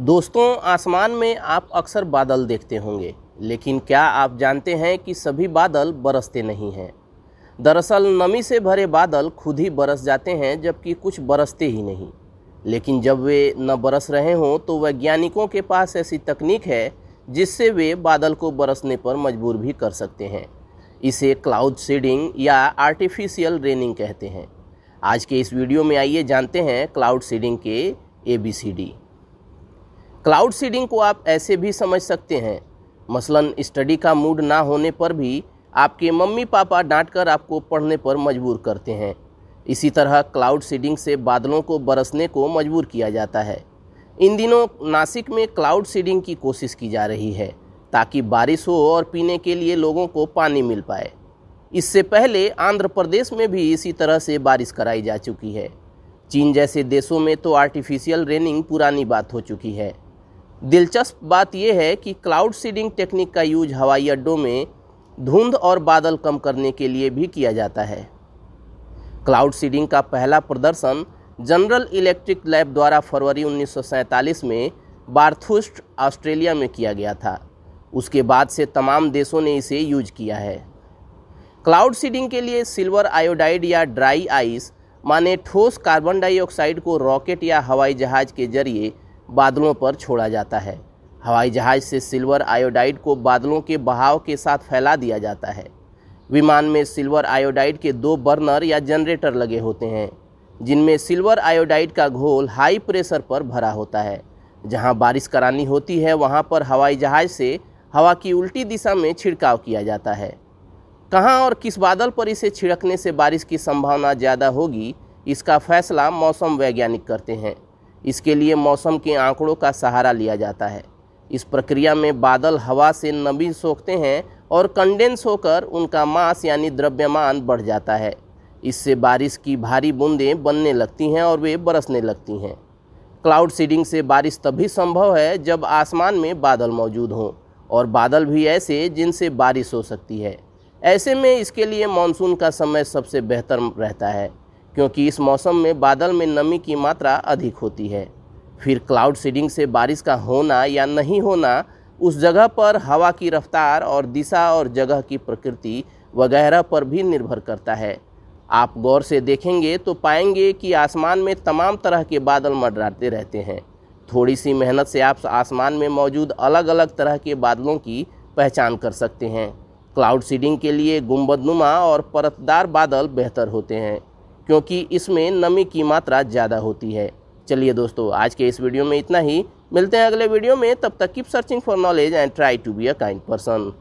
दोस्तों, आसमान में आप अक्सर बादल देखते होंगे, लेकिन क्या आप जानते हैं कि सभी बादल बरसते नहीं हैं? दरअसल, नमी से भरे बादल खुद ही बरस जाते हैं, जबकि कुछ बरसते ही नहीं। लेकिन जब वे न बरस रहे हों तो वैज्ञानिकों के पास ऐसी तकनीक है, जिससे वे बादल को बरसने पर मजबूर भी कर सकते हैं। इसे क्लाउड सीडिंग या आर्टिफिशियल रेनिंग कहते हैं। आज के इस वीडियो में आइए जानते हैं क्लाउड सीडिंग के A B C D cloud seeding को आप ऐसे भी समझ सकते हैं। मसलन, स्टडी का मूड ना होने पर भी आपके मम्मी पापा डांट कर आपको पढ़ने पर मजबूर करते हैं। इसी तरह क्लाउड सीडिंग से बादलों को बरसने को मजबूर किया जाता है। इन दिनों नासिक में क्लाउड सीडिंग की कोशिश की जा रही है, ताकि बारिश हो और पीने के लिए लोगों को पानी मिल पाए। इससे पहले आंध्र प्रदेश में भी इसी तरह से बारिश कराई जा चुकी है। चीन जैसे देशों में तो आर्टिफिशियल रेनिंग पुरानी बात हो चुकी है। दिलचस्प बात यह है कि क्लाउड सीडिंग टेक्निक का यूज़ हवाई अड्डों में धुंध और बादल कम करने के लिए भी किया जाता है। क्लाउड सीडिंग का पहला प्रदर्शन जनरल इलेक्ट्रिक लैब द्वारा फरवरी उन्नीस सौ सैंतालीस में बार्थुस्ट ऑस्ट्रेलिया में किया गया था। उसके बाद से तमाम देशों ने इसे यूज़ किया है। क्लाउड सीडिंग के लिए सिल्वर आयोडाइड या ड्राई आइस माने ठोस कार्बन डाइऑक्साइड को रॉकेट या हवाई जहाज़ के ज़रिए बादलों पर छोड़ा जाता है। हवाई जहाज़ से सिल्वर आयोडाइड को बादलों के बहाव के साथ फैला दिया जाता है। विमान में सिल्वर आयोडाइड के दो बर्नर या जनरेटर लगे होते हैं, जिनमें सिल्वर आयोडाइड का घोल हाई प्रेशर पर भरा होता है। जहाँ बारिश करानी होती है, वहाँ पर हवाई जहाज़ से हवा की उल्टी दिशा में छिड़काव किया जाता है। कहाँ और किस बादल पर इसे छिड़कने से बारिश की संभावना ज़्यादा होगी, इसका फैसला मौसम वैज्ञानिक करते हैं। इसके लिए मौसम के आंकड़ों का सहारा लिया जाता है। इस प्रक्रिया में बादल हवा से नमी सोखते हैं और कंडेंस होकर उनका मास यानी द्रव्यमान बढ़ जाता है। इससे बारिश की भारी बूंदें बनने लगती हैं और वे बरसने लगती हैं। क्लाउड सीडिंग से बारिश तभी संभव है जब आसमान में बादल मौजूद हों, और बादल भी ऐसे जिनसे बारिश हो सकती है। ऐसे में इसके लिए मानसून का समय सबसे बेहतर रहता है। क्योंकि इस मौसम में बादल में नमी की मात्रा अधिक होती है। फिर क्लाउड सीडिंग से बारिश का होना या नहीं होना, उस जगह पर हवा की रफ्तार और दिशा और जगह की प्रकृति वगैरह पर भी निर्भर करता है। आप गौर से देखेंगे तो पाएँगे कि आसमान में तमाम तरह के बादल मडराते रहते हैं। थोड़ी सी मेहनत से आप आसमान में मौजूद अलग अलग तरह के बादलों की पहचान कर सकते हैं। क्लाउड सीडिंग के लिए गुम्बदनुमा और परतदार बादल बेहतर होते हैं। क्योंकि इसमें नमी की मात्रा ज़्यादा होती है। चलिए दोस्तों, आज के इस वीडियो में इतना ही। मिलते हैं अगले वीडियो में। तब तक keep searching for knowledge and try to be a kind person